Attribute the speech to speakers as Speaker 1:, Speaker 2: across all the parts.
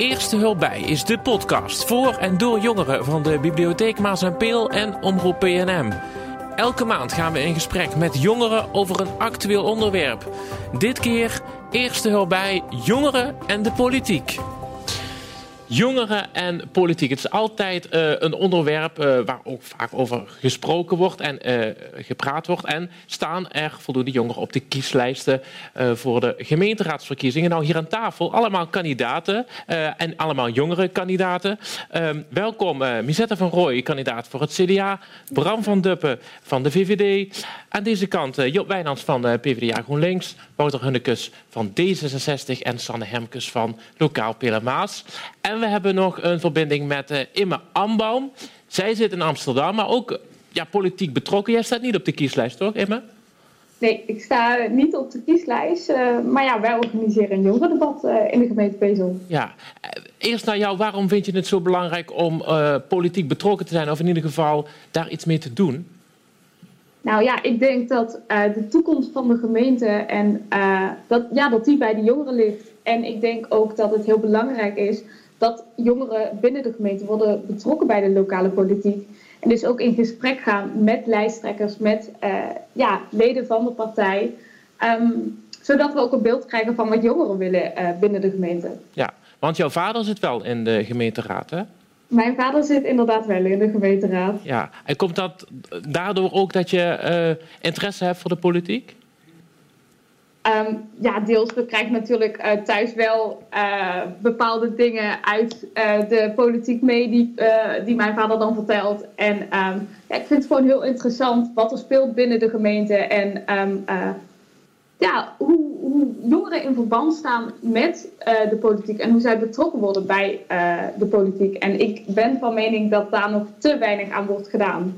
Speaker 1: Eerste Hulp Bij is de podcast voor en door jongeren van de Bibliotheek Maas en Peel en Omroep PNM. Elke maand gaan we in gesprek met jongeren over een actueel onderwerp. Dit keer Eerste Hulp Bij jongeren en de politiek. Jongeren en politiek. Het is altijd uh, een onderwerp uh, waar ook vaak over gesproken wordt en uh, gepraat wordt. En staan er voldoende jongeren op de kieslijsten voor de gemeenteraadsverkiezingen? Nou, hier aan tafel allemaal kandidaten en allemaal jongere kandidaten. welkom Misette van Rooij, kandidaat voor het CDA. Bram van Duppen van de VVD. Aan deze kant Job Wijnands van de PvdA GroenLinks. Wouter Hunnekes van D66 en Sanne Hemkes van Lokaal Pelemaas. We hebben nog een verbinding met uh, Imme Ambaum. Zij zit in Amsterdam, maar ook ja, politiek betrokken. Jij staat niet op de kieslijst, toch, Imme?
Speaker 2: Nee, ik sta niet op de kieslijst. Uh, maar ja, wij organiseren een jongerendebat uh, in de gemeente Bezel.
Speaker 1: Ja, eerst naar jou. Waarom vind je het zo belangrijk om politiek betrokken te zijn... of in ieder geval daar iets mee te doen?
Speaker 2: Nou ja, ik denk dat de toekomst van de gemeente... en dat, ja, dat die bij de jongeren ligt. En ik denk ook dat het heel belangrijk is dat jongeren binnen de gemeente worden betrokken bij de lokale politiek. En dus ook in gesprek gaan met lijsttrekkers, met uh, ja, leden van de partij. Um, zodat we ook een beeld krijgen van wat jongeren willen uh, binnen de gemeente.
Speaker 1: Ja, want jouw vader zit wel in de gemeenteraad, hè?
Speaker 2: Mijn vader zit inderdaad wel in de gemeenteraad.
Speaker 1: Ja, en komt dat daardoor ook dat je uh, interesse hebt voor de politiek?
Speaker 2: Um, ja, deels. Krijgen natuurlijk uh, thuis wel uh, bepaalde dingen uit uh, de politiek mee die, die mijn vader dan vertelt. En um, ja, ik vind het gewoon heel interessant wat er speelt binnen de gemeente. En um, ja, hoe, hoe, jongeren in verband staan met de politiek en hoe zij betrokken worden bij de politiek. En ik ben van mening dat daar nog te weinig aan wordt gedaan.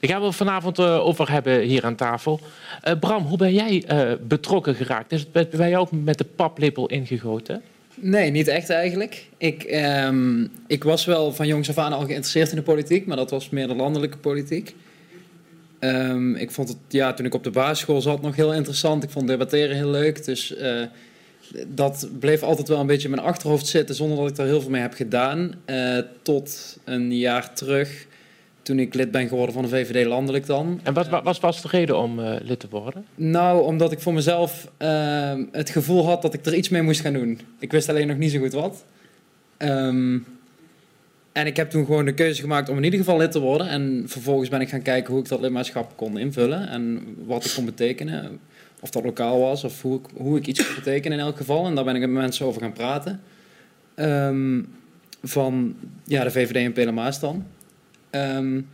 Speaker 1: Daar gaan we vanavond uh, over hebben hier aan tafel. Uh, Bram, hoe ben jij uh, betrokken geraakt? Is het bij jou ook met de paplepel ingegoten?
Speaker 3: Nee, niet echt eigenlijk. Ik, um, ik was wel van jongs af aan al geïnteresseerd in de politiek, maar dat was meer de landelijke politiek. Um, ik vond het, ja, toen ik op de basisschool zat, nog heel interessant. Ik vond debatteren heel leuk. Dus dat bleef altijd wel een beetje in mijn achterhoofd zitten, zonder dat ik er heel veel mee heb gedaan. tot een jaar terug toen ik lid ben geworden van de VVD landelijk dan.
Speaker 1: En wat, wat was de reden om uh, lid te worden?
Speaker 3: Nou, omdat ik voor mezelf uh, het gevoel had dat ik er iets mee moest gaan doen. Ik wist alleen nog niet zo goed wat. Um, en ik heb toen gewoon de keuze gemaakt om in ieder geval lid te worden. En vervolgens ben ik gaan kijken hoe ik dat lidmaatschap kon invullen. En wat ik kon betekenen. Of dat lokaal was of hoe ik, hoe ik iets kon betekenen in elk geval. En daar ben ik met mensen over gaan praten. Um, van ja, de VVD en Pelemaas dan. Um,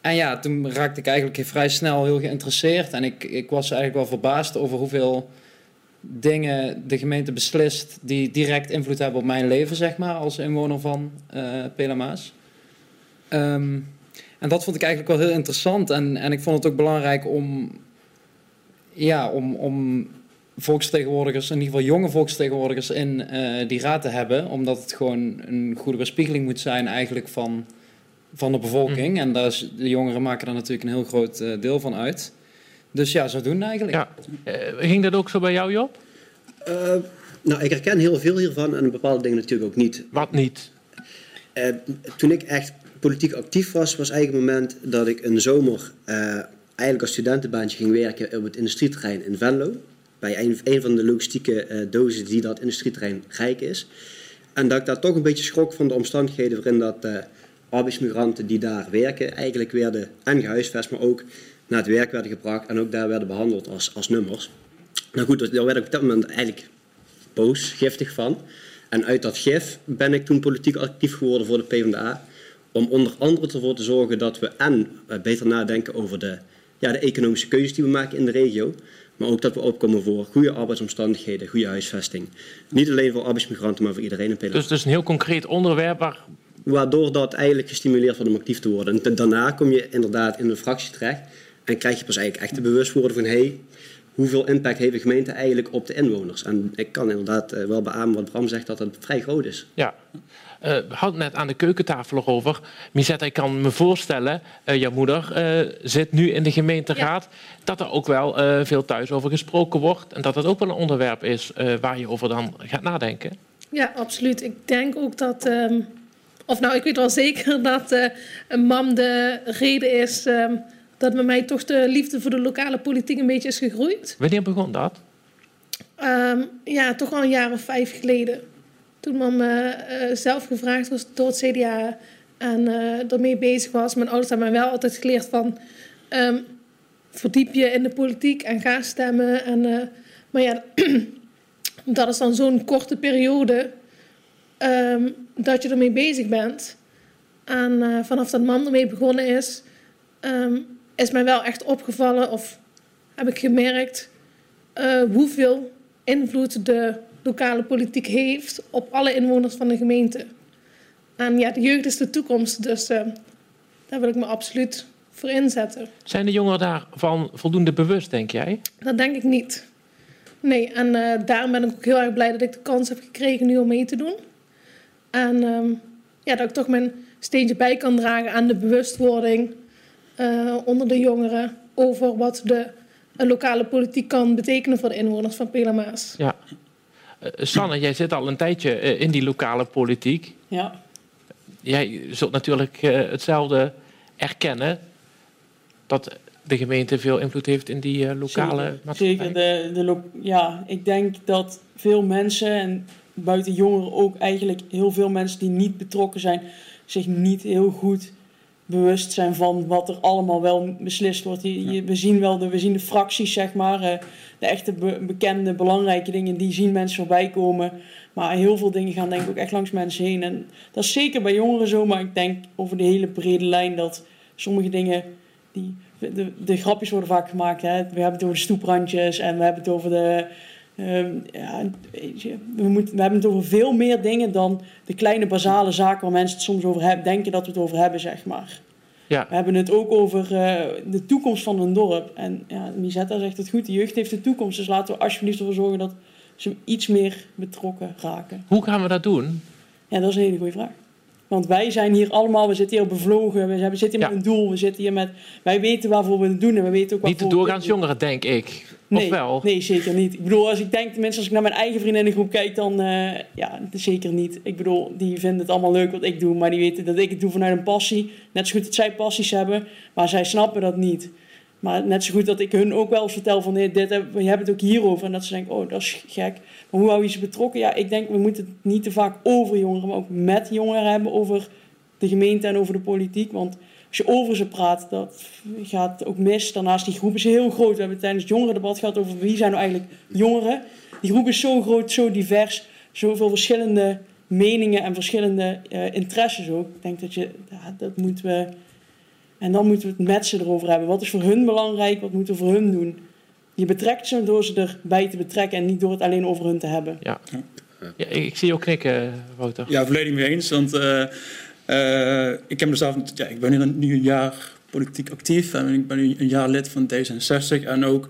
Speaker 3: en ja, toen raakte ik eigenlijk vrij snel heel geïnteresseerd. En ik, ik was eigenlijk wel verbaasd over hoeveel dingen de gemeente beslist die direct invloed hebben op mijn leven, zeg maar, als inwoner van uh, Pelamaas. Um, en dat vond ik eigenlijk wel heel interessant. En, en ik vond het ook belangrijk om, ja, om, om volksvertegenwoordigers, in ieder geval jonge volksvertegenwoordigers, in uh, die raad te hebben. Omdat het gewoon een goede weerspiegeling moet zijn eigenlijk van van de bevolking. Mm. En daar is, de jongeren maken daar natuurlijk een heel groot uh, deel van uit. Dus ja, zo doen eigenlijk. Ja.
Speaker 1: Uh, ging dat ook zo bij jou, Job?
Speaker 4: Uh, nou, ik herken heel veel hiervan en bepaalde dingen natuurlijk ook niet.
Speaker 1: Wat niet?
Speaker 4: toen ik echt politiek actief was, was eigenlijk het moment dat ik een zomer eigenlijk als studentenbaantje ging werken op het industrieterrein in Venlo. Bij een, een van de logistieke dozen die dat industrieterrein rijk is. En dat ik daar toch een beetje schrok van de omstandigheden waarin dat arbeidsmigranten die daar werken eigenlijk werden en gehuisvest, maar ook naar het werk werden gebracht en ook daar werden behandeld als, als nummers. Nou goed, daar werd ik op dat moment eigenlijk boos, giftig van. En uit dat gif ben ik toen politiek actief geworden voor de PvdA. Om onder andere ervoor te zorgen dat we en eh, beter nadenken over de, ja, de economische keuzes die we maken in de regio. Maar ook dat we opkomen voor goede arbeidsomstandigheden, goede huisvesting. Niet alleen voor arbeidsmigranten, maar voor iedereen in Pelé.
Speaker 1: Dus het is een heel concreet onderwerp waar
Speaker 4: waardoor dat eigenlijk gestimuleerd wordt om actief te worden. En daarna kom je inderdaad in een fractie terecht en krijg je pas eigenlijk echt de bewustwording van hey, hoeveel impact heeft de gemeente eigenlijk op de inwoners? En ik kan inderdaad eh, wel beamen wat Bram zegt, dat het vrij groot is.
Speaker 1: Ja. Uh, we hadden net aan de keukentafel erover. Misette, ik kan me voorstellen, uh, jouw moeder uh, zit nu in de gemeenteraad, ja. dat er ook wel veel thuis over gesproken wordt en dat het ook wel een onderwerp is waar je over dan gaat nadenken.
Speaker 5: Ja, absoluut. Ik denk ook dat, ehm, of nou, ik weet wel zeker dat uh, een mam de reden is um, dat bij mij toch de liefde voor de lokale politiek een beetje is gegroeid.
Speaker 1: Wanneer begon dat?
Speaker 5: Um, ja, toch al een jaar of vijf geleden. Toen mam uh, zelf gevraagd was door het CDA en ermee bezig was. Mijn ouders hebben mij wel altijd geleerd van verdiep je in de politiek en ga stemmen. En, maar ja, dat is dan zo'n korte periode um, dat je ermee bezig bent. En uh, vanaf dat man ermee begonnen is, um, is mij wel echt opgevallen of heb ik gemerkt uh, hoeveel invloed de lokale politiek heeft op alle inwoners van de gemeente. En ja, de jeugd is de toekomst, dus uh, daar wil ik me absoluut voor inzetten.
Speaker 1: Zijn de jongeren daarvan voldoende bewust, denk jij?
Speaker 5: Dat denk ik niet. Nee, en daarom ben ik ook heel erg blij dat ik de kans heb gekregen nu om mee te doen. En um, ja, dat ik toch mijn steentje bij kan dragen aan de bewustwording uh, onder de jongeren over wat de lokale politiek kan betekenen voor de inwoners van Pelamaas.
Speaker 1: Ja. Uh, Sanne, jij zit al een tijdje in die lokale politiek.
Speaker 6: Ja.
Speaker 1: Jij zult natuurlijk hetzelfde erkennen. Dat de gemeente veel invloed heeft in die uh, lokale
Speaker 6: zeker,
Speaker 1: maatschappij?
Speaker 6: Zeker. De, de ja, ik denk dat veel mensen, en buiten jongeren ook eigenlijk heel veel mensen die niet betrokken zijn, zich niet heel goed bewust zijn van wat er allemaal wel beslist wordt. Je, je, we, zien wel de, we zien de fracties, zeg maar, uh, de echte be bekende, belangrijke dingen, die zien mensen voorbij komen. Maar heel veel dingen gaan denk ik ook echt langs mensen heen. En dat is zeker bij jongeren zo, maar ik denk over de hele brede lijn dat sommige dingen die de, de grapjes worden vaak gemaakt. Hè. We hebben het over de stoeprandjes en we hebben het over de. Um, ja, we, moeten, we hebben het over veel meer dingen dan de kleine basale zaken waar mensen het soms over hebben, denken dat we het over hebben, zeg maar.
Speaker 1: Ja.
Speaker 6: We hebben het ook over uh, de toekomst van een dorp. En ja, Misetta zegt het goed, de jeugd heeft de toekomst. Dus laten we alsjeblieft ervoor zorgen dat ze iets meer betrokken raken.
Speaker 1: Hoe gaan we dat doen?
Speaker 6: Ja, dat is een hele goede vraag. Want wij zijn hier allemaal, we zitten hier bevlogen, we zitten hier
Speaker 1: Ja.
Speaker 6: met een doel, we zitten hier met, wij weten waarvoor we het doen en we weten ook
Speaker 1: Niet de doorgaans jongeren, denk ik.
Speaker 6: Nee,
Speaker 1: of wel?
Speaker 6: nee, zeker niet. Ik bedoel, als ik denk, tenminste als ik naar mijn eigen vriendinnengroep kijk, dan uh, ja, zeker niet. Ik bedoel, die vinden het allemaal leuk wat ik doe, maar die weten dat ik het doe vanuit een passie. Net zo goed dat zij passies hebben, maar zij snappen dat niet. Maar net zo goed dat ik hun ook wel eens vertel van, nee, dit hebben, we het ook hierover. En dat ze denken, oh, dat is gek. Maar hoe hou je ze betrokken? Ja, ik denk, we moeten het niet te vaak over jongeren, maar ook met jongeren hebben over de gemeente en over de politiek. Want als je over ze praat, dat gaat ook mis. Daarnaast, die groep is heel groot. We hebben tijdens het jongerendebat gehad over wie zijn nou eigenlijk jongeren. Die groep is zo groot, zo divers, zoveel verschillende meningen en verschillende uh, interesses ook. Ik denk dat je, dat moeten we... En dan moeten we het met ze erover hebben. Wat is voor hun belangrijk? Wat moeten we voor hun doen? Je betrekt ze door ze erbij te betrekken en niet door het alleen over hun te hebben.
Speaker 1: Ja. ja ik zie je ook knikken, Wouter.
Speaker 7: Ja, volledig mee eens. Want uh, uh, ik, heb mezelf, ja, ik ben nu een jaar politiek actief en ik ben nu een jaar lid van D66. En ook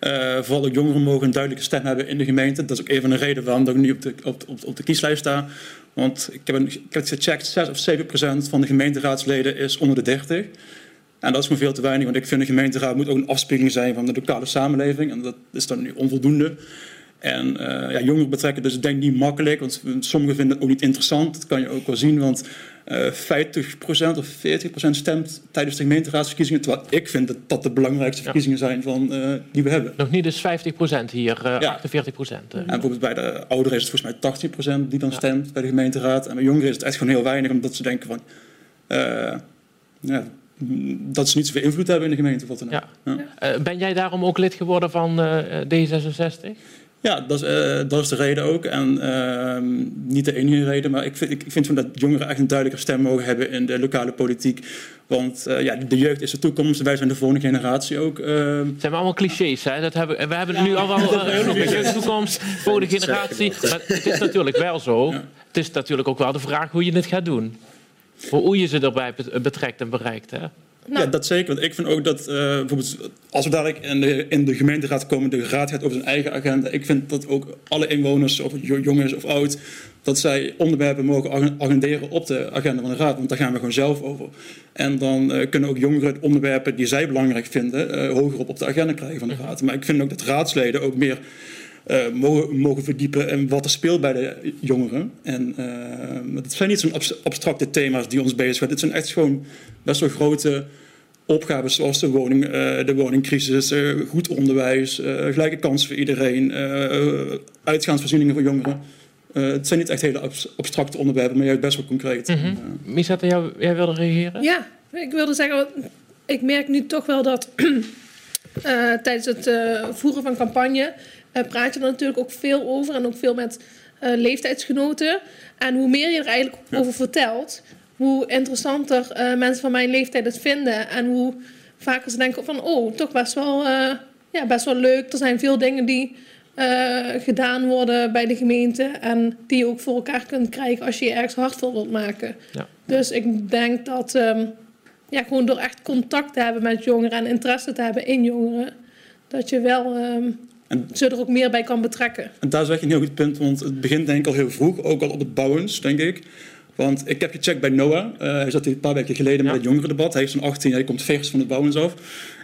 Speaker 7: uh, vooral ook jongeren mogen een duidelijke stem hebben in de gemeente. Dat is ook een van de redenen waarom ik nu op de, op, op, op de kieslijst sta. Want ik heb, een, ik heb het gecheckt, 6 of 7 procent van de gemeenteraadsleden is onder de 30. En dat is me veel te weinig, want ik vind de gemeenteraad moet ook een afspiegeling zijn van de lokale samenleving. En dat is dan nu onvoldoende. En uh, ja, jongeren betrekken dus ik denk niet makkelijk, want sommigen vinden het ook niet interessant. Dat kan je ook wel zien, want uh, 50% of 40% stemt tijdens de gemeenteraadsverkiezingen. Terwijl ik vind dat dat de belangrijkste verkiezingen zijn van, uh, die we hebben.
Speaker 1: Nog niet dus 50% hier, uh, ja. 48%.
Speaker 7: En bijvoorbeeld bij de ouderen is het volgens mij 80% die dan ja. stemt bij de gemeenteraad. En bij jongeren is het echt gewoon heel weinig, omdat ze denken van... Ja, dat ze niet zoveel invloed hebben in de gemeente. Wat dan
Speaker 1: ben jij daarom ook lid geworden van D66?
Speaker 7: Ja, dat is, uh, dat is de reden ook. En uh, niet de enige reden, maar ik vind, ik vind van dat jongeren echt een duidelijke stem mogen hebben in de lokale politiek. Want uh, ja, de jeugd is de toekomst en wij zijn de volgende generatie ook. Uh...
Speaker 1: Het zijn allemaal clichés, hè? Dat hebben, we hebben ja. nu al wel de toekomst, volgende generatie. Maar het is natuurlijk wel zo. Ja. Het is natuurlijk ook wel de vraag hoe je het gaat doen. Hoe je ze erbij betrekt en bereikt, hè?
Speaker 7: Nou. Ja, dat zeker. Want ik vind ook dat uh, bijvoorbeeld als we dadelijk in de, in de gemeenteraad komen, de raad gaat over zijn eigen agenda. Ik vind dat ook alle inwoners, of jongens of oud, dat zij onderwerpen mogen agenderen op de agenda van de raad. Want daar gaan we gewoon zelf over. En dan uh, kunnen ook jongeren onderwerpen die zij belangrijk vinden, uh, hoger op op de agenda krijgen van de raad. Maar ik vind ook dat raadsleden ook meer eh, mogen, mogen verdiepen in wat er speelt bij de jongeren. En uh, het zijn niet zo'n abstracte thema's die ons bezighouden. Het zijn echt gewoon best wel grote opgaven zoals de, woning, uh, de woningcrisis, goed onderwijs, gelijke kansen voor iedereen, uitgaansvoorzieningen voor jongeren. het zijn niet echt hele abstracte onderwerpen, maar juist best wel concreet.
Speaker 1: Mm -hmm. Misata, jij wilde reageren?
Speaker 5: Ja, ik wilde zeggen, ik merk nu toch wel dat tijdens het voeren van campagne praat je er natuurlijk ook veel over en ook veel met uh, leeftijdsgenoten. En hoe meer je er eigenlijk over vertelt, hoe interessanter uh, mensen van mijn leeftijd het vinden. En hoe vaker ze denken van, oh, toch best wel, ja, best wel leuk. Er zijn veel dingen die gedaan worden bij de gemeente en die je ook voor elkaar kunt krijgen als je je ergens hard voor wilt maken. Ja. Dus ik denk dat um, ja, gewoon door echt contact te hebben met jongeren en interesse te hebben in jongeren, dat je wel um, en, er ook meer bij kan betrekken.
Speaker 7: En daar zeg je een heel goed punt, want het begint denk ik al heel vroeg, ook al op het bouwens, denk ik. Want ik heb gecheckt bij Noah. Uh, hij zat hier een paar weken geleden ja. met het jongerendebat. Hij is zo'n 18, hij komt vers van het bouwens af.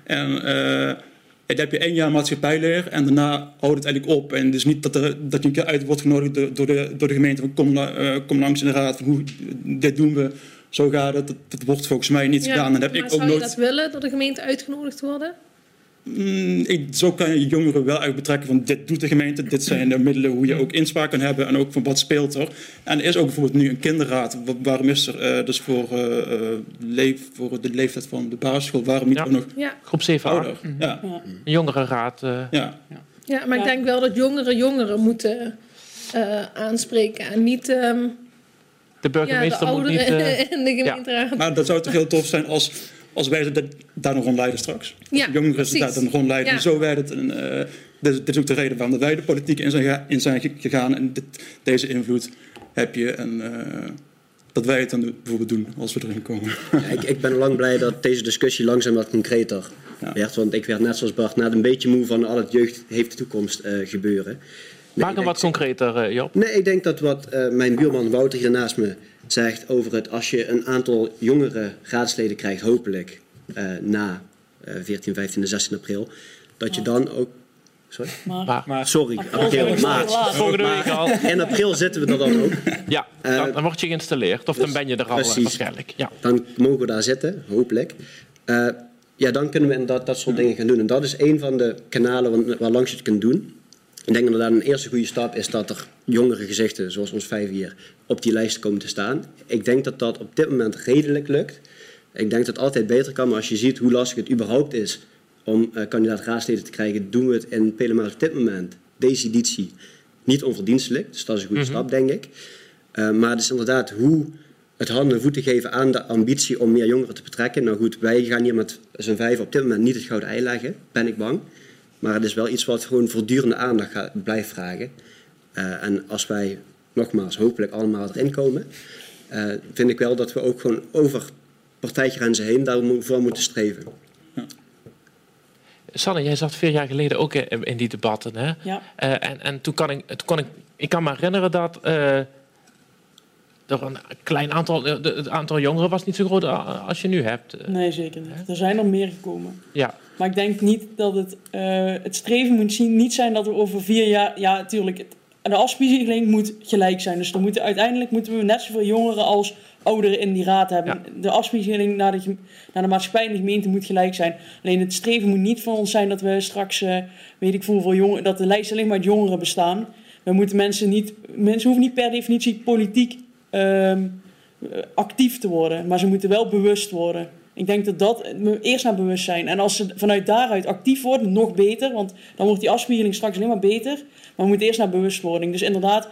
Speaker 7: En uh, dan heb je één jaar maatschappijleer en daarna houdt het eigenlijk op. En het is niet dat, er, dat je een keer uit wordt genodigd door, de, door de gemeente van kom, uh, kom langs in de raad van hoe, dit doen we, zo gaat het. Dat, wordt volgens mij niet
Speaker 5: ja,
Speaker 7: gedaan. En heb
Speaker 5: maar
Speaker 7: ik
Speaker 5: zou
Speaker 7: ook
Speaker 5: je
Speaker 7: nooit...
Speaker 5: dat willen, door de gemeente uitgenodigd worden?
Speaker 7: Mm, ik, zo kan je jongeren wel uit betrekken van dit doet de gemeente, dit zijn de middelen hoe je ook inspraak kan hebben en ook van wat speelt er. En er is ook bijvoorbeeld nu een kinderraad. Waarom is er uh, dus voor, uh, leef, voor de leeftijd van de basisschool, waarom niet
Speaker 1: ja.
Speaker 7: ook nog
Speaker 5: Ja,
Speaker 1: Groep 7
Speaker 7: ouder?
Speaker 1: Ja.
Speaker 7: Ja.
Speaker 1: Een jongerenraad. Uh,
Speaker 7: Ja.
Speaker 5: ja maar ik denk wel dat jongeren jongeren moeten eh, aanspreken en niet ehm,
Speaker 1: de
Speaker 5: ja, de
Speaker 1: burgemeester moet
Speaker 5: ouderen
Speaker 1: niet... eh,
Speaker 5: in de gemeenteraad.
Speaker 7: Maar dat zou toch heel tof zijn als, als wij dat- daar nog rondleiden straks. Als
Speaker 5: Ja, precies.
Speaker 7: daar dan rondleiden.
Speaker 5: Ja.
Speaker 7: Zo werkt het. En, eh, dit, dit is ook de reden waarom wij de politiek in zijn, in zijn ge- gegaan. En dit, deze invloed heb je. En eh, dat wij het dan bijvoorbeeld doen als we erin komen.
Speaker 4: Ja, ik, ik ben lang blij dat deze discussie langzaam wat concreter
Speaker 7: Ja.
Speaker 4: werd. Want ik werd net zoals Bart net een beetje moe van al het jeugd heeft de toekomst eh, gebeuren. Nee,
Speaker 1: Maak hem wat concreter, eh, Job.
Speaker 4: Nee, ik denk dat wat eh, mijn buurman Wouter hier naast me zegt over het als je een aantal jongere raadsleden krijgt, hopelijk eh, na eh 14, 15 en 16 april, dat je dan ook. Sorry?
Speaker 6: Maar,
Speaker 1: Maar,
Speaker 4: Sorry,
Speaker 6: April
Speaker 4: maart.
Speaker 1: volgende week al.
Speaker 4: In april zitten we er dan ook.
Speaker 1: Ja, dan, dan word je geïnstalleerd. Of dan ben je er al eh,
Speaker 4: precies.
Speaker 1: waarschijnlijk. Ja.
Speaker 4: Dan mogen we daar zitten, hopelijk. Eh, ja, dan kunnen we inderdaad dat soort dingen gaan doen. En dat is een van de kanalen waar, waar langs je het kunt doen. Ik denk inderdaad een eerste goede stap is dat er jongere gezichten, zoals ons vijf hier, op die lijst komen te staan. Ik denk dat dat op dit moment redelijk lukt. Ik denk dat het altijd beter kan, maar als je ziet hoe lastig het überhaupt is om eh, kandidaat raadsleden te krijgen, doen we het in Pelemaat op dit moment, deze editie, niet onverdienstelijk. Dus dat is een goede
Speaker 1: Mhm.
Speaker 4: stap, denk ik. Eh, maar het is inderdaad hoe het handen en voeten geven aan de ambitie om meer jongeren te betrekken. Nou goed, wij gaan hier met z'n vijf op dit moment niet het gouden ei leggen, ben ik bang. Maar het is wel iets wat gewoon voortdurende aandacht gaat, blijft vragen. Eh, en als wij nogmaals hopelijk allemaal erin komen, eh, vind ik wel dat we ook gewoon over partijgrenzen heen daarvoor moeten streven.
Speaker 1: Sanne, jij zat vier jaar geleden ook in, in die debatten. Hè?
Speaker 6: ja.
Speaker 1: Eh, en en toen, kan ik, toen kon ik, ik kan me herinneren dat eh, er een klein aantal, het aantal jongeren was niet zo groot als je nu hebt.
Speaker 6: Nee, zeker niet. Er zijn er meer gekomen.
Speaker 1: Ja,
Speaker 6: Maar ik denk niet dat het, eh, het streven moet zien, niet zijn dat we over vier jaar... Ja, natuurlijk, de afspiegeling moet gelijk zijn. Dus er moeten, uiteindelijk moeten we net zoveel jongeren als ouderen in die raad hebben. De afspiegeling naar de, naar de maatschappij en de gemeente moet gelijk zijn. Alleen het streven moet niet van ons zijn dat we straks, eh, weet ik veel, hoeveel jongeren, dat de lijst alleen maar uit jongeren bestaan. We moeten mensen niet, mensen hoeven niet per definitie politiek ehm, eh, actief te worden, maar ze moeten wel bewust worden. Ik denk dat dat eerst naar bewustzijn. En als ze vanuit daaruit actief worden, nog beter. Want dan wordt die afspiegeling straks alleen maar beter. Maar we moeten eerst naar bewustwording. Dus inderdaad,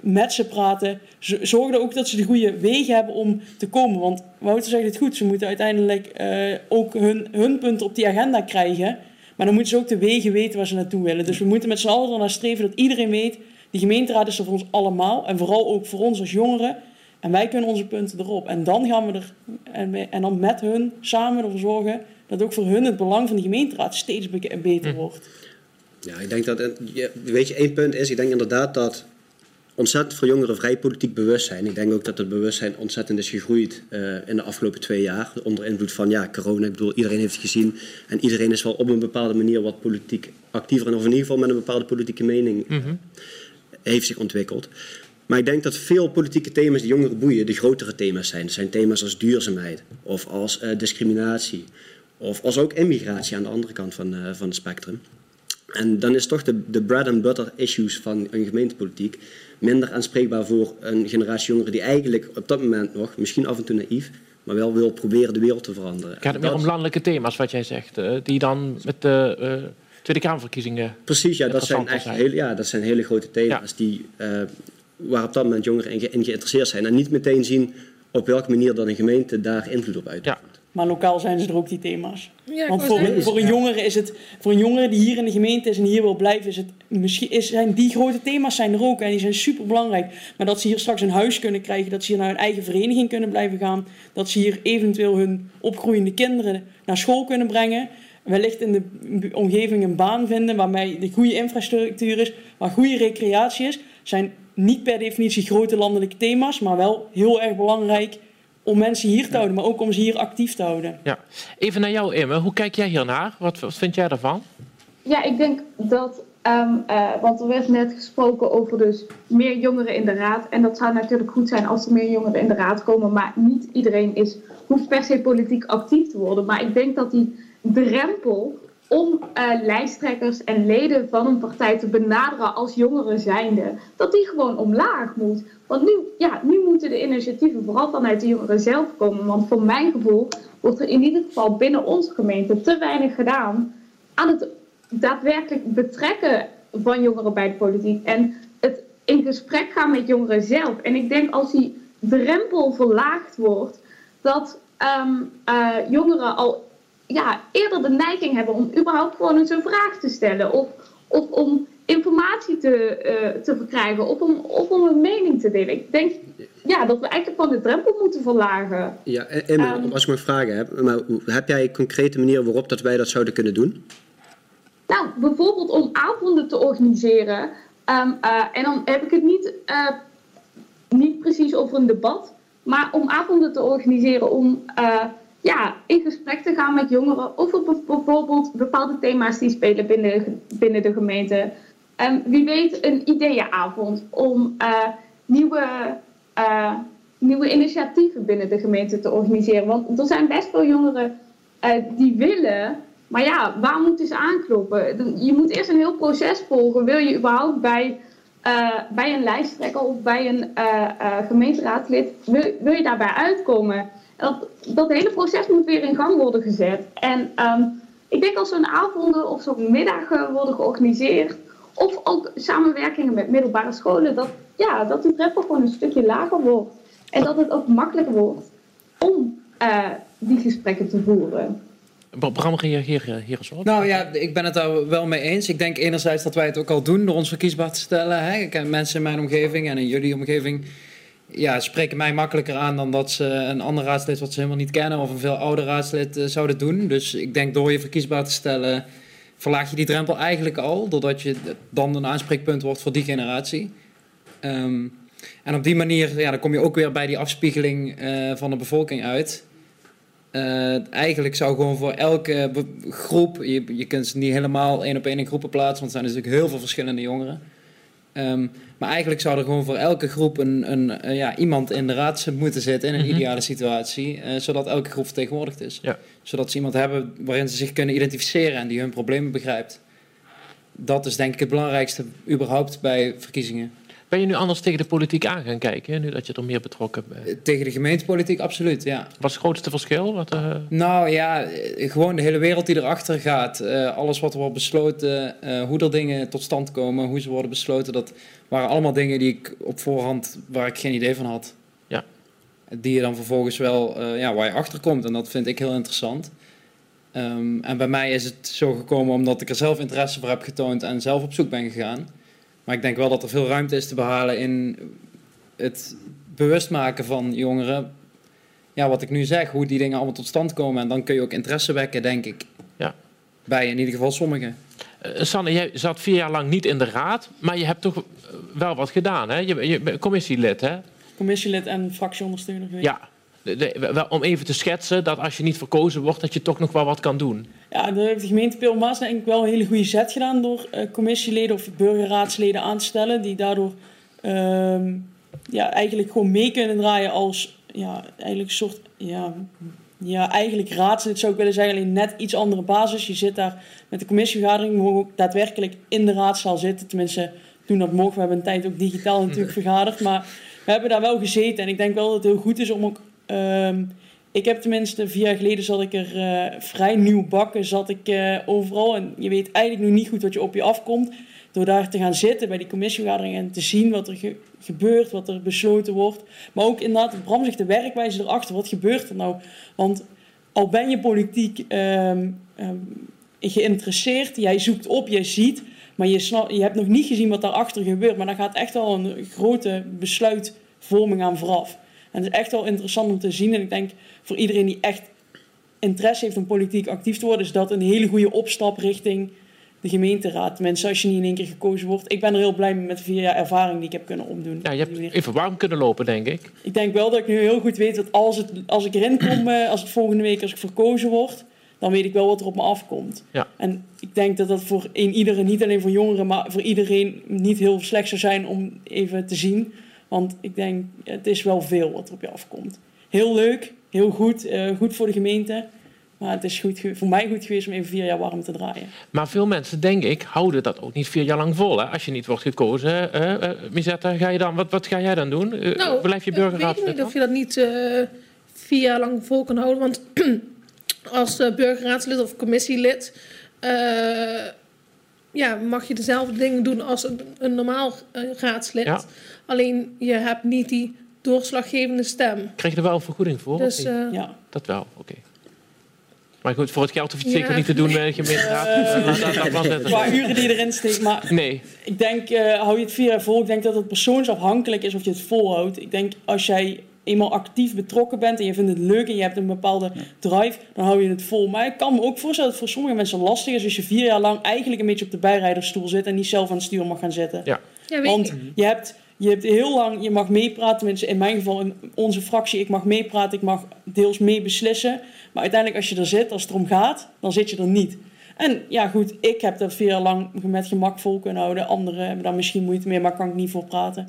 Speaker 6: met ze praten. Z- Zorg er ook dat ze de goede wegen hebben om te komen. Want Wouter zegt het goed. Ze moeten uiteindelijk eh, ook hun, hun punten op die agenda krijgen. Maar dan moeten ze ook de wegen weten waar ze naartoe willen. Dus we moeten met z'n allen ernaar streven dat iedereen weet... die gemeenteraad is er voor ons allemaal. En vooral ook voor ons als jongeren. En wij kunnen onze punten erop. En dan gaan we er... En, we- en dan met hun samen ervoor zorgen... dat ook voor hun het belang van de gemeenteraad steeds be- beter wordt.
Speaker 4: Ja, ik denk dat, weet je, één punt is, ik denk inderdaad dat ontzettend veel jongeren vrij politiek bewust zijn. Ik denk ook dat het bewustzijn ontzettend is gegroeid uh, in de afgelopen twee jaar. Onder invloed van ja, corona. Ik bedoel, iedereen heeft het gezien. En iedereen is wel op een bepaalde manier wat politiek actiever. En of in ieder geval met een bepaalde politieke mening mm -hmm. heeft zich ontwikkeld. Maar ik denk dat veel politieke thema's die jongeren boeien, de grotere thema's zijn. Dat zijn thema's als duurzaamheid of als uh, discriminatie. Of als ook immigratie aan de andere kant van, uh, van het spectrum. En dan is toch de, de bread and butter issues van een gemeentepolitiek minder aanspreekbaar voor een generatie jongeren die eigenlijk op dat moment nog, misschien af en toe naïef, maar wel wil proberen de wereld te veranderen.
Speaker 1: Gaat het meer om landelijke thema's, wat jij zegt, uh, die dan met de uh, Tweede Kamerverkiezingen.
Speaker 4: Precies, ja, dat zijn echt hele, ja, dat zijn hele grote thema's ja. die, uh, waar op dat moment jongeren in, ge in, geïnteresseerd zijn. En niet meteen zien op welke manier dan een gemeente daar invloed op uitoefent.
Speaker 6: Ja. Maar lokaal zijn ze er ook die thema's. Ja, Want voor, een, voor een jongere is het, voor een jongere die hier in de gemeente is en hier wil blijven, is het misschien is, zijn die grote thema's zijn er ook en die zijn super belangrijk. Maar dat ze hier straks een huis kunnen krijgen, dat ze hier naar hun eigen vereniging kunnen blijven gaan, dat ze hier eventueel hun opgroeiende kinderen naar school kunnen brengen, wellicht in de omgeving een baan vinden waarmee de goede infrastructuur is, waar goede recreatie is, zijn niet per definitie grote landelijke thema's, maar wel heel erg belangrijk om mensen hier te houden, maar ook om ze hier actief te houden.
Speaker 1: Ja. Even naar jou, Imme. Hoe kijk jij hiernaar? Wat, wat vind jij daarvan?
Speaker 2: Ja, ik denk dat... Um, uh, want er werd net gesproken over dus meer jongeren in de raad. En dat zou natuurlijk goed zijn als er meer jongeren in de raad komen. Maar niet iedereen is, hoeft per se politiek actief te worden. Maar ik denk dat die drempel om uh, lijsttrekkers en leden van een partij te benaderen als jongeren zijnde, dat die gewoon omlaag moet. Want nu, ja, nu moeten de initiatieven vooral vanuit de jongeren zelf komen. Want voor mijn gevoel wordt er in ieder geval binnen onze gemeente te weinig gedaan aan het daadwerkelijk betrekken van jongeren bij de politiek. En het in gesprek gaan met jongeren zelf. En ik denk als die drempel verlaagd wordt, dat um, uh, jongeren al ja, eerder de neiging hebben om überhaupt gewoon eens een vraag te stellen. Of, of om informatie te, uh, te verkrijgen. Of om, of om een mening te delen. Ik denk ja, dat we eigenlijk van de drempel moeten verlagen.
Speaker 4: Ja, en, um, als ik maar vragen heb. Maar heb jij een concrete manier waarop dat wij dat zouden kunnen doen?
Speaker 2: Nou, bijvoorbeeld om avonden te organiseren. Um, uh, en dan heb ik het niet, uh, niet precies over een debat. Maar om avonden te organiseren om ja, in gesprek te gaan met jongeren over bijvoorbeeld bepaalde thema's die spelen binnen, binnen de gemeente. Um, wie weet een ideeënavond om uh, nieuwe, uh, nieuwe initiatieven binnen de gemeente te organiseren. Want er zijn best veel jongeren uh, die willen, maar ja, waar moeten ze aankloppen? Je moet eerst een heel proces volgen. Wil je überhaupt bij, bij een lijsttrekker of bij een gemeenteraadslid, wil je daarbij uitkomen? Dat, dat hele proces moet weer in gang worden gezet. En um, ik denk als zo'n avonden of zo'n middagen worden georganiseerd, of ook samenwerkingen met middelbare scholen, dat, ja, dat die drempel gewoon een stukje lager wordt. En dat het ook makkelijker wordt om uh, die gesprekken te voeren.
Speaker 1: Bram, reageer hier, hier eens op.
Speaker 3: Nou ja, ik ben het daar wel mee eens. Ik denk enerzijds dat wij het ook al doen door ons verkiesbaar te stellen. Hè. Ik ken mensen in mijn omgeving en in jullie omgeving ja, spreken mij makkelijker aan dan dat ze een ander raadslid wat ze helemaal niet kennen of een veel ouder raadslid uh, zouden doen. Dus ik denk door je verkiesbaar te stellen, verlaag je die drempel eigenlijk al, doordat je dan een aanspreekpunt wordt voor die generatie. Um, en op die manier ja, dan kom je ook weer bij die afspiegeling uh, van de bevolking uit. Uh, eigenlijk zou gewoon voor elke groep, je, je kunt ze niet helemaal één op één in groepen plaatsen, want er zijn natuurlijk heel veel verschillende jongeren. Um, maar eigenlijk zou er gewoon voor elke groep een, een, uh, ja, iemand in de raad moeten zitten in een mm -hmm. ideale situatie, uh, zodat elke groep vertegenwoordigd is.
Speaker 1: Ja.
Speaker 3: Zodat ze iemand hebben waarin ze zich kunnen identificeren en die hun problemen begrijpt. Dat is denk ik het belangrijkste überhaupt bij verkiezingen.
Speaker 1: Ben je nu anders tegen de politiek aan gaan kijken, nu dat je er meer betrokken bent?
Speaker 3: Tegen de gemeentepolitiek, absoluut, ja.
Speaker 1: Wat is het grootste verschil? Wat, uh...
Speaker 3: Nou ja, gewoon de hele wereld die erachter gaat. Uh, alles wat er wordt besloten, uh, hoe er dingen tot stand komen, hoe ze worden besloten. Dat waren allemaal dingen die ik op voorhand, waar ik geen idee van had.
Speaker 1: Ja.
Speaker 3: Die je dan vervolgens wel, ja, waar je achter komt. En dat vind ik heel interessant. Um, en bij mij is het zo gekomen omdat ik er zelf interesse voor heb getoond en zelf op zoek ben gegaan. Maar ik denk wel dat er veel ruimte is te behalen in het bewust maken van jongeren. Ja, wat ik nu zeg, hoe die dingen allemaal tot stand komen. En dan kun je ook interesse wekken, denk ik.
Speaker 1: Ja.
Speaker 3: Bij in ieder geval sommigen.
Speaker 1: Eh, Sanne, jij zat vier jaar lang niet in de raad, maar je hebt toch wel wat gedaan, hè? Je, je bent commissielid, hè?
Speaker 6: Commissielid en fractieondersteuner.
Speaker 1: Ja. De- om even te schetsen dat als je niet verkozen wordt, dat je toch nog wel wat kan doen.
Speaker 6: Ja, daar heeft de gemeente Peelmaas denk ik wel een hele goede zet gedaan door eh, commissieleden of burgerraadsleden aan te stellen. Die daardoor ehm, ja, eigenlijk gewoon mee kunnen draaien als ja, eigenlijk een soort ja, ja, eigenlijk raadslid zou ik willen zeggen, alleen net iets andere basis. Je zit daar met de commissievergadering, mogen ook daadwerkelijk in de raadzaal zitten. Tenminste, toen dat mogen. We hebben een tijd ook digitaal natuurlijk vergaderd. Maar we hebben daar wel gezeten. En ik denk wel dat het heel goed is om ook... ehm, ik heb tenminste, vier jaar geleden zat ik er eh, vrij nieuw bakken, zat ik eh, overal. En je weet eigenlijk nog niet goed wat je op je afkomt. Door daar te gaan zitten bij die commissievergadering en te zien wat er ge- gebeurt, wat er besloten wordt. Maar ook inderdaad, Bram zegt de werkwijze erachter. Wat gebeurt er nou? Want al ben je politiek ehm, ehm, geïnteresseerd, jij zoekt op, jij ziet, maar je, je hebt nog niet gezien wat daarachter gebeurt. Maar daar gaat echt wel een grote besluitvorming aan vooraf. En het is echt wel interessant om te zien. En ik denk voor iedereen die echt interesse heeft om politiek actief te worden, is dat een hele goede opstap richting de gemeenteraad. Mensen, als je niet in één keer gekozen wordt. Ik ben er heel blij mee met de vier jaar ervaring die ik heb kunnen opdoen.
Speaker 1: Ja, je hebt even warm kunnen lopen, denk ik.
Speaker 6: Ik denk wel dat ik nu heel goed weet dat als, het, als ik erin kom, eh, als het volgende week als ik verkozen word, dan weet ik wel wat er op me afkomt.
Speaker 1: Ja.
Speaker 6: En ik denk dat dat voor een iedereen, niet alleen voor jongeren, maar voor iedereen niet heel slecht zou zijn om even te zien. Want ik denk, het is wel veel wat er op je afkomt. Heel leuk, heel goed, eh, goed voor de gemeente. Maar het is goed, voor mij goed geweest om even vier jaar warm te draaien.
Speaker 1: Maar veel mensen, denk ik, houden dat ook niet vier jaar lang vol. Hè? Als je niet wordt gekozen, eh eh, Misetta, ga je dan, wat, wat ga jij dan doen? Eh,
Speaker 5: Nou,
Speaker 1: blijf je
Speaker 5: Ik weet niet of je dat niet eh, vier jaar lang vol kan houden. Want als eh, burgerraadslid of commissielid eh, ja, mag je dezelfde dingen doen als een, een normaal eh, raadslid.
Speaker 1: Ja.
Speaker 5: Alleen je hebt niet die doorslaggevende stem.
Speaker 1: Krijg je er wel een vergoeding voor? of
Speaker 5: Dus
Speaker 1: niet?
Speaker 5: eh,
Speaker 6: Ja.
Speaker 1: Dat wel, oké. Maar goed, voor het geld hoef je het
Speaker 5: Ja.
Speaker 1: zeker niet te doen bij de gemeenteraad.
Speaker 6: Eh. Qua uren die je erin steekt, maar
Speaker 1: Nee,
Speaker 6: Ik denk, eh, hou je het vier jaar vol? Ik denk dat het persoonsafhankelijk is of je het volhoudt. Ik denk, als jij eenmaal actief betrokken bent en je vindt het leuk en je hebt een bepaalde drive, dan hou je het vol. Maar ik kan me ook voorstellen dat het voor sommige mensen lastig is als je vier jaar lang eigenlijk een beetje op de bijrijdersstoel zit en niet zelf aan het stuur mag gaan zitten.
Speaker 1: ja.
Speaker 6: Want je hebt, je hebt heel lang, je mag meepraten, mensen in mijn geval, in onze fractie, ik mag meepraten, ik mag deels mee beslissen. Maar uiteindelijk als je er zit, als het erom gaat, dan zit je er niet. En ja goed, ik heb dat vier jaar lang met gemak vol kunnen houden. Anderen hebben daar misschien moeite mee, maar kan ik niet voor praten.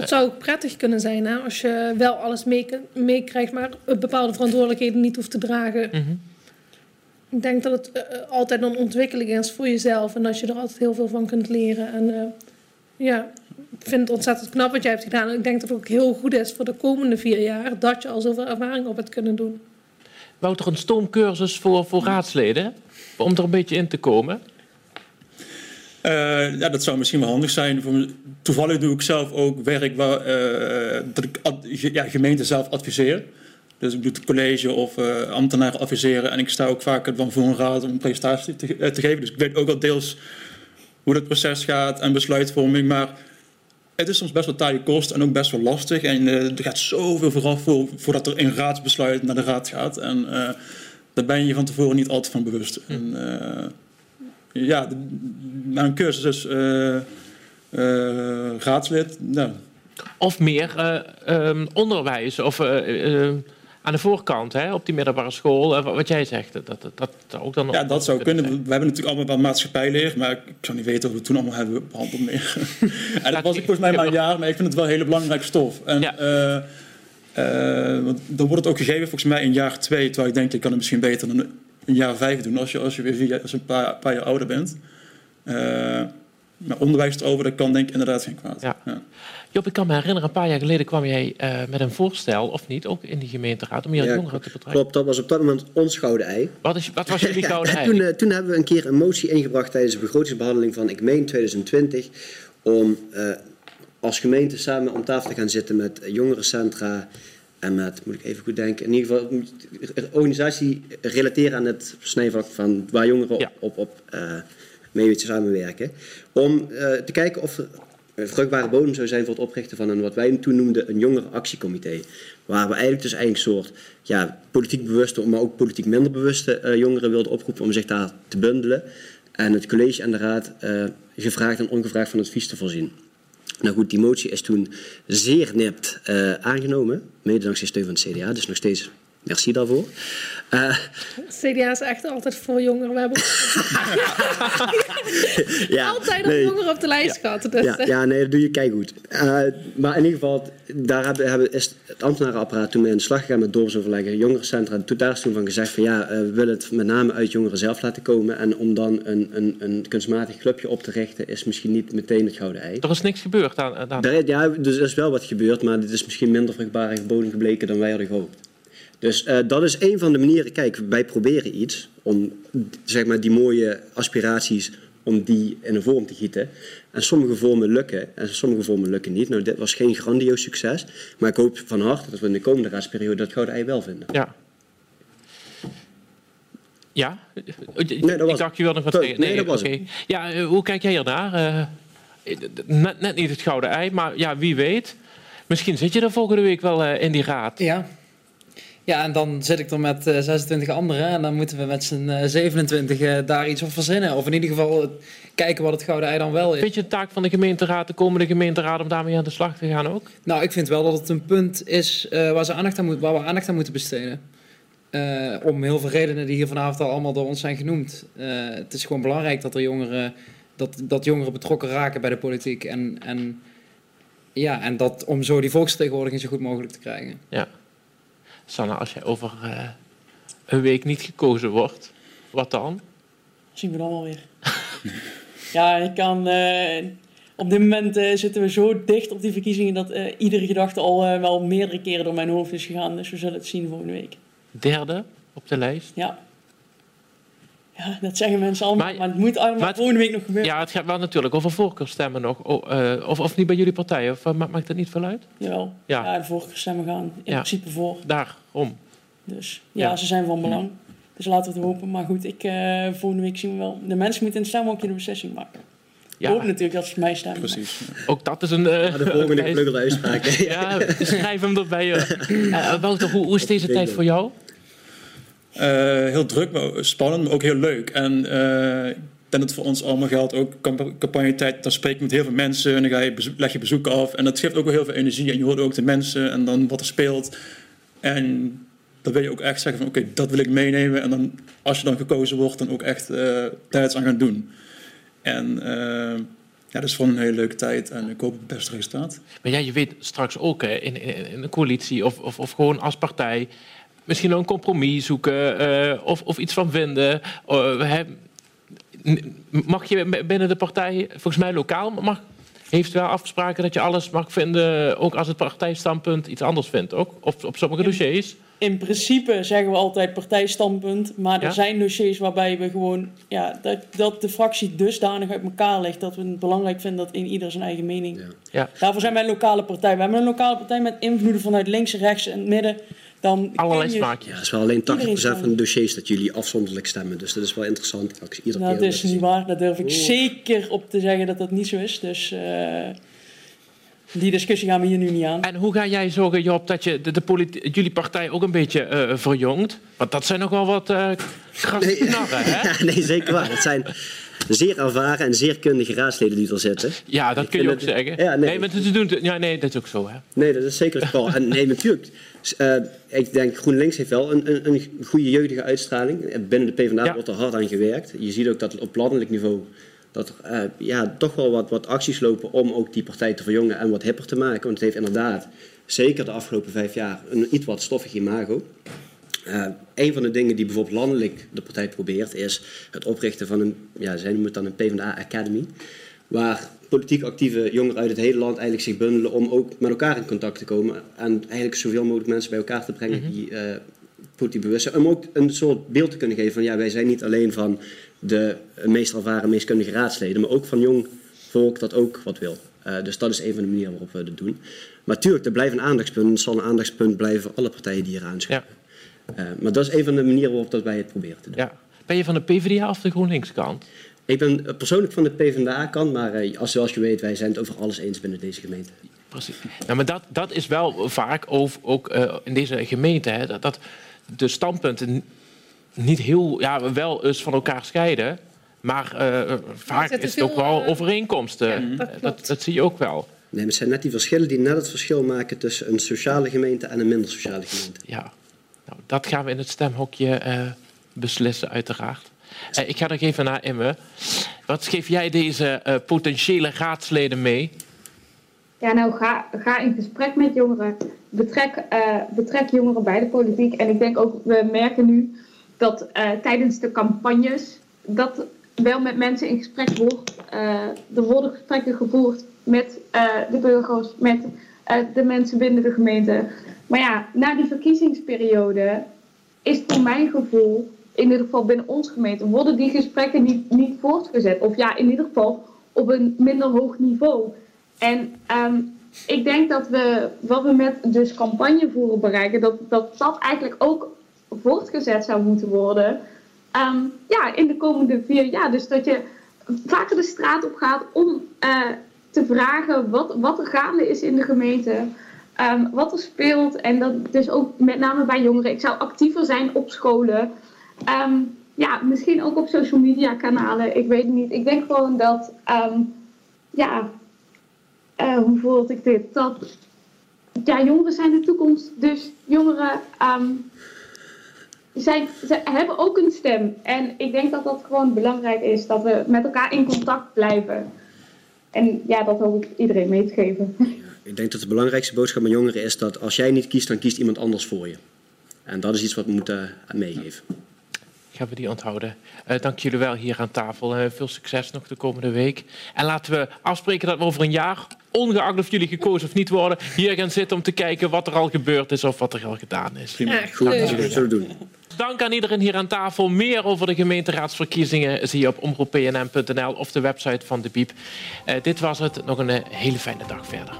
Speaker 5: Het zou ook prettig kunnen zijn hè, als je wel alles mee- meekrijgt, maar bepaalde verantwoordelijkheden niet hoeft te dragen.
Speaker 1: Mhm.
Speaker 5: Ik denk dat het eh, eh, altijd een ontwikkeling is voor jezelf en dat je er altijd heel veel van kunt leren. En eh, ja, ik vind het ontzettend knap wat jij hebt gedaan. En ik denk dat het ook heel goed is voor de komende vier jaar dat je al zoveel ervaring op hebt kunnen doen.
Speaker 1: Wou er een stoomcursus voor, voor raadsleden? Om er een beetje in te komen?
Speaker 7: Eh, ja, dat zou misschien wel handig zijn. Toevallig doe ik zelf ook werk waar eh, dat ik ja, gemeenten zelf adviseer. Dus ik doe het college of eh, ambtenaren adviseren. En ik sta ook vaak dan voor een raad om een presentatie te, te geven. Dus ik weet ook al deels hoe dat proces gaat en besluitvorming. Maar het is soms best wel taaie kost en ook best wel lastig. En er gaat zoveel vooraf voor, voordat er een raadsbesluit naar de raad gaat. En daar ben je van tevoren niet altijd van bewust. En, ja, de- na een cursus is eh, eh, raadslid. Nou,
Speaker 1: Of meer eh, ehm, onderwijs of eh, eh, aan de voorkant, hè, op die middelbare school. wat jij zegt, dat, dat, dat zou ook dan...
Speaker 7: ja, dat zou kunnen. We hebben natuurlijk allemaal wel maatschappijleer, maar ik zou niet weten wat we toen allemaal hebben behandeld meer. en dat was ik volgens mij maar een jaar, maar ik vind het wel hele belangrijke stof. En,
Speaker 1: Ja.
Speaker 7: want dan wordt het ook gegeven volgens mij in jaar twee, terwijl ik denk, ik kan het misschien beter dan een jaar vijf doen als je, als je weer vier, als je een paar, paar jaar ouder bent. Eh, maar onderwijs erover, dat kan denk ik inderdaad geen kwaad.
Speaker 1: Ja. Job, ik kan me herinneren, een paar jaar geleden kwam jij eh, met een voorstel, of niet, ook in die gemeenteraad, om hier
Speaker 4: Ja,
Speaker 1: jongeren te betrekken.
Speaker 4: Klopt, dat was op dat moment ons gouden ei.
Speaker 1: Wat, is, wat was jullie gouden
Speaker 4: Ja,
Speaker 1: ei?
Speaker 4: toen, eh, toen hebben we een keer een motie ingebracht tijdens de begrotingsbehandeling van, ik meen 2020, om eh, als gemeente samen om tafel te gaan zitten met jongerencentra en met, moet ik even goed denken, in ieder geval een organisatie relateren aan het snijvlak van waar jongeren
Speaker 1: Ja.
Speaker 4: op, op eh, mee willen samenwerken. Om eh, te kijken of er een vruchtbare bodem zou zijn voor het oprichten van een wat wij toen noemden een jongerenactiecomité. Waar we eigenlijk dus eigenlijk een soort ja, politiek bewuste, maar ook politiek minder bewuste eh, jongeren wilden oproepen om zich daar te bundelen. En het college en de raad eh, gevraagd en ongevraagd van advies te voorzien. Nou goed, die motie is toen zeer nipt eh, aangenomen, mede dankzij steun van het CDA, dus nog steeds merci daarvoor. Uh,
Speaker 5: CDA is echt altijd voor jongeren. We hebben
Speaker 4: ja,
Speaker 5: altijd
Speaker 4: nee.
Speaker 5: een jongeren op de lijst gehad. Dus,
Speaker 4: Ja, ja, nee, dat doe je keigoed. Uh, maar in ieder geval, daar hebben, hebben, is het ambtenarenapparaat toen mee aan de slag gegaan met dorpsoverleggen, jongerencentra. Toen daar is toen van gezegd van ja, uh, we willen het met name uit jongeren zelf laten komen. En om dan een, een, een kunstmatig clubje op te richten, is misschien niet meteen het gouden ei.
Speaker 1: Er is niks gebeurd aan. aan...
Speaker 4: Daar, ja, dus er is wel wat gebeurd, maar dit is misschien minder vruchtbare bodem gebleken dan wij hadden gehoopt. Dus uh, dat is een van de manieren. Kijk, wij proberen iets om zeg maar, die mooie aspiraties om die in een vorm te gieten. En sommige vormen lukken en sommige vormen lukken niet. Nou, dit was geen grandioos succes. Maar ik hoop van harte dat we in de komende raadsperiode dat gouden ei wel vinden.
Speaker 1: Ja. Ja?
Speaker 4: Nee, dat was
Speaker 1: ik dacht je wilde nog wat zeggen.
Speaker 4: nee, dat was
Speaker 1: okay. Ja, uh, hoe kijk jij ernaar? Uh, net, net niet het gouden ei, maar ja, wie weet. Misschien zit je er volgende week wel uh, in die raad.
Speaker 3: Ja. Ja, en dan zit ik er met uh, 26 anderen en dan moeten we met z'n uh, 27 uh, daar iets op verzinnen. Of in ieder geval kijken wat het gouden ei dan wel is.
Speaker 1: Vind je het taak van de gemeenteraad, de komende gemeenteraad, om daarmee aan de slag te gaan ook?
Speaker 3: Nou, ik vind wel dat het een punt is waar, ze aandacht aan moet, waar we aandacht aan moeten besteden. Om heel veel redenen die hier vanavond al allemaal door ons zijn genoemd. Het is gewoon belangrijk dat er jongeren, dat, dat jongeren betrokken raken bij de politiek. En, en, ja, en dat om zo die volksvertegenwoordiging zo goed mogelijk te krijgen.
Speaker 1: Ja. Sanne, als jij over uh, een week niet gekozen wordt, wat dan?
Speaker 6: Zien we dan wel weer. ja, ik kan. Uh, op dit moment uh, zitten we zo dicht op die verkiezingen dat iedere gedachte al wel meerdere keren door mijn hoofd is gegaan. Dus we zullen het zien volgende week.
Speaker 1: Derde op de lijst?
Speaker 6: Ja. Ja, dat zeggen mensen allemaal, maar, maar het moet allemaal maar het, volgende week nog gebeuren.
Speaker 1: Ja, het gaat wel natuurlijk over voorkeurstemmen nog. Oh, uh, of, of niet bij jullie partij, of uh, maakt dat niet veel uit?
Speaker 6: Jawel, ja, ja de voorkeurstemmen gaan in ja. principe voor.
Speaker 1: Daarom.
Speaker 6: Dus ja, ja, ze zijn van belang. Dus laten we het hopen. Maar goed, ik, uh, volgende week zien we wel. De mensen moeten in het stemhokje de beslissing maken. Ja. Ik hoop natuurlijk dat ze mij stemmen.
Speaker 7: Precies.
Speaker 1: Ook dat is een... Uh,
Speaker 4: ja, de volgende gevleugelde uitspraak.
Speaker 1: ja, schrijf hem erbij. Uh, Wouter, hoe, hoe is deze tijd voor jou?
Speaker 7: Uh, heel druk, maar spannend, maar ook heel leuk. En uh, ik denk dat het voor ons allemaal geldt, ook campagnetijd, dan spreek je met heel veel mensen en dan ga je leg je bezoeken af. En dat geeft ook wel heel veel energie en je hoort ook de mensen en dan wat er speelt. En dan wil je ook echt zeggen van oké, dat wil ik meenemen. En dan als je dan gekozen wordt, dan ook echt uh, tijds aan gaan doen. En ja, dat is gewoon een hele leuke tijd en ik hoop het beste resultaat.
Speaker 1: Maar ja, je weet straks ook hè, in, in, in een coalitie of, of, of gewoon als partij misschien een compromis zoeken uh, of, of iets van vinden. Uh, he, mag je binnen de partij, volgens mij lokaal, mag, heeft wel afspraken dat je alles mag vinden, ook als het partijstandpunt iets anders vindt, ook? Of op sommige
Speaker 6: in,
Speaker 1: dossiers?
Speaker 6: In principe zeggen we altijd partijstandpunt, maar er ja? zijn dossiers waarbij we gewoon, ja, dat, dat de fractie dusdanig uit elkaar ligt dat we het belangrijk vinden dat in ieder zijn eigen mening. Ja.
Speaker 1: Ja.
Speaker 6: Daarvoor zijn wij een lokale partij. We hebben een lokale partij met invloeden vanuit links, rechts en het midden. Dan
Speaker 1: Allerlei
Speaker 6: je,
Speaker 1: smaakjes.
Speaker 4: Ja, het is wel alleen 80% van de dossiers dat jullie afzonderlijk stemmen. Dus dat is wel interessant. Iedere
Speaker 6: nou,
Speaker 4: keer
Speaker 6: dat is niet waar. Daar durf ik oh. zeker op te zeggen dat dat niet zo is. Dus uh, die discussie gaan we hier nu niet aan.
Speaker 1: En hoe ga jij zorgen, Job, dat je de, de jullie partij ook een beetje uh, verjongt? Want dat zijn nog wel wat uh, krasse
Speaker 4: nee,
Speaker 1: knarren, hè?
Speaker 4: Ja, nee, zeker waar. Het zijn zeer ervaren en zeer kundige raadsleden die er zitten.
Speaker 1: Ja, dat
Speaker 4: Ik
Speaker 1: kun je ook
Speaker 4: het-
Speaker 1: zeggen.
Speaker 4: Ja, nee.
Speaker 1: nee, maar te doen, ja, nee, dat is ook zo, hè?
Speaker 4: Nee, dat is zeker het geval. En nee, natuurlijk. Uh, ik denk GroenLinks heeft wel een, een, een goede jeugdige uitstraling. Binnen de PvdA
Speaker 1: Ja.
Speaker 4: wordt er hard aan gewerkt. Je ziet ook dat op landelijk niveau dat er eh, ja, toch wel wat, wat acties lopen om ook die partij te verjongen en wat hipper te maken. Want het heeft inderdaad, zeker de afgelopen vijf jaar, een iets wat stoffig imago. Eh een van de dingen die bijvoorbeeld landelijk de partij probeert, is het oprichten van een, ja, zij noemen het dan een PvdA Academy. Waar politiek actieve jongeren uit het hele land eigenlijk zich bundelen om ook met elkaar in contact te komen. En eigenlijk zoveel mogelijk mensen bij elkaar te brengen die eh politiek bewust zijn. Om ook een soort beeld te kunnen geven van ja, wij zijn niet alleen van de meest ervaren, meest kundige raadsleden, maar ook van jong volk dat ook wat wil. Eh, dus dat is een van de manieren waarop we dat doen. Maar natuurlijk, er blijft een aandachtspunt. Het zal een aandachtspunt blijven voor alle partijen die hier aanschuiven. Eh, maar dat is een van de manieren waarop dat wij het proberen te doen.
Speaker 1: Ja. Ben je van de PvdA of de GroenLinks kant?
Speaker 4: Ik ben eh, persoonlijk van de PvdA-kant, maar eh, als, zoals je weet, wij zijn het over alles eens binnen deze gemeente.
Speaker 1: Precies. Nou, maar dat, dat is wel vaak over, ook eh, in deze gemeente, hè, dat, dat de standpunten niet heel, ja, wel eens van elkaar scheiden. Maar uh, vaak is het ook wel overeenkomsten.
Speaker 5: ja, dat
Speaker 1: dat, zie je ook wel.
Speaker 4: Nee, maar het zijn net die verschillen die net het verschil maken tussen een sociale gemeente en een minder sociale gemeente.
Speaker 1: Ja, nou, dat gaan we in het stemhokje eh, beslissen, uiteraard. Eh, ik ga nog even naar Imme. Wat geef jij deze eh, potentiële raadsleden mee?
Speaker 2: Ja, nou ga, ga in gesprek met jongeren. Betrek, eh, betrek jongeren bij de politiek. En ik denk ook, we merken nu dat tijdens de campagnes dat wel met mensen in gesprek wordt. Er worden gesprekken gevoerd met de burgers, met de mensen binnen de gemeente. Maar ja, na die verkiezingsperiode is voor mijn gevoel, in ieder geval binnen onze gemeente, worden die gesprekken niet, niet voortgezet. Of ja, in ieder geval op een minder hoog niveau. En ehm, ik denk dat we, wat we met dus campagne voeren bereiken, dat, dat dat eigenlijk ook voortgezet zou moeten worden. Ehm, ja, in de komende vier jaar. Dus dat je vaker de straat op gaat om eh, te vragen wat, wat er gaande is in de gemeente. ehm, wat er speelt. En dat dus ook met name bij jongeren. Ik zou actiever zijn op scholen. Ehm, ja, misschien ook op social media kanalen. Ik weet niet. Ik denk gewoon dat, ehm, ja, eh, hoe voelde ik dit? Dat, ja, jongeren zijn de toekomst. Dus jongeren ehm, zijn, ze hebben ook een stem. En ik denk dat dat gewoon belangrijk is. Dat we met elkaar in contact blijven. En ja, dat hoop ik iedereen mee te geven.
Speaker 4: Ik denk dat de belangrijkste boodschap aan jongeren is dat als jij niet kiest, dan kiest iemand anders voor je. En dat is iets wat we moeten eh, meegeven.
Speaker 1: Gaan we die onthouden. Eh, dank jullie wel hier aan tafel. Eh, veel succes nog de komende week. En laten we afspreken dat we over een jaar, ongeacht of jullie gekozen of niet worden, hier gaan zitten om te kijken wat er al gebeurd is of wat er al gedaan is.
Speaker 5: Ja,
Speaker 4: Goed, dat zullen we doen.
Speaker 1: Dank aan iedereen hier aan tafel. Meer over de gemeenteraadsverkiezingen zie je op omroeppnm.nl of de website van de Biep. Eh, dit was het. Nog een hele fijne dag verder.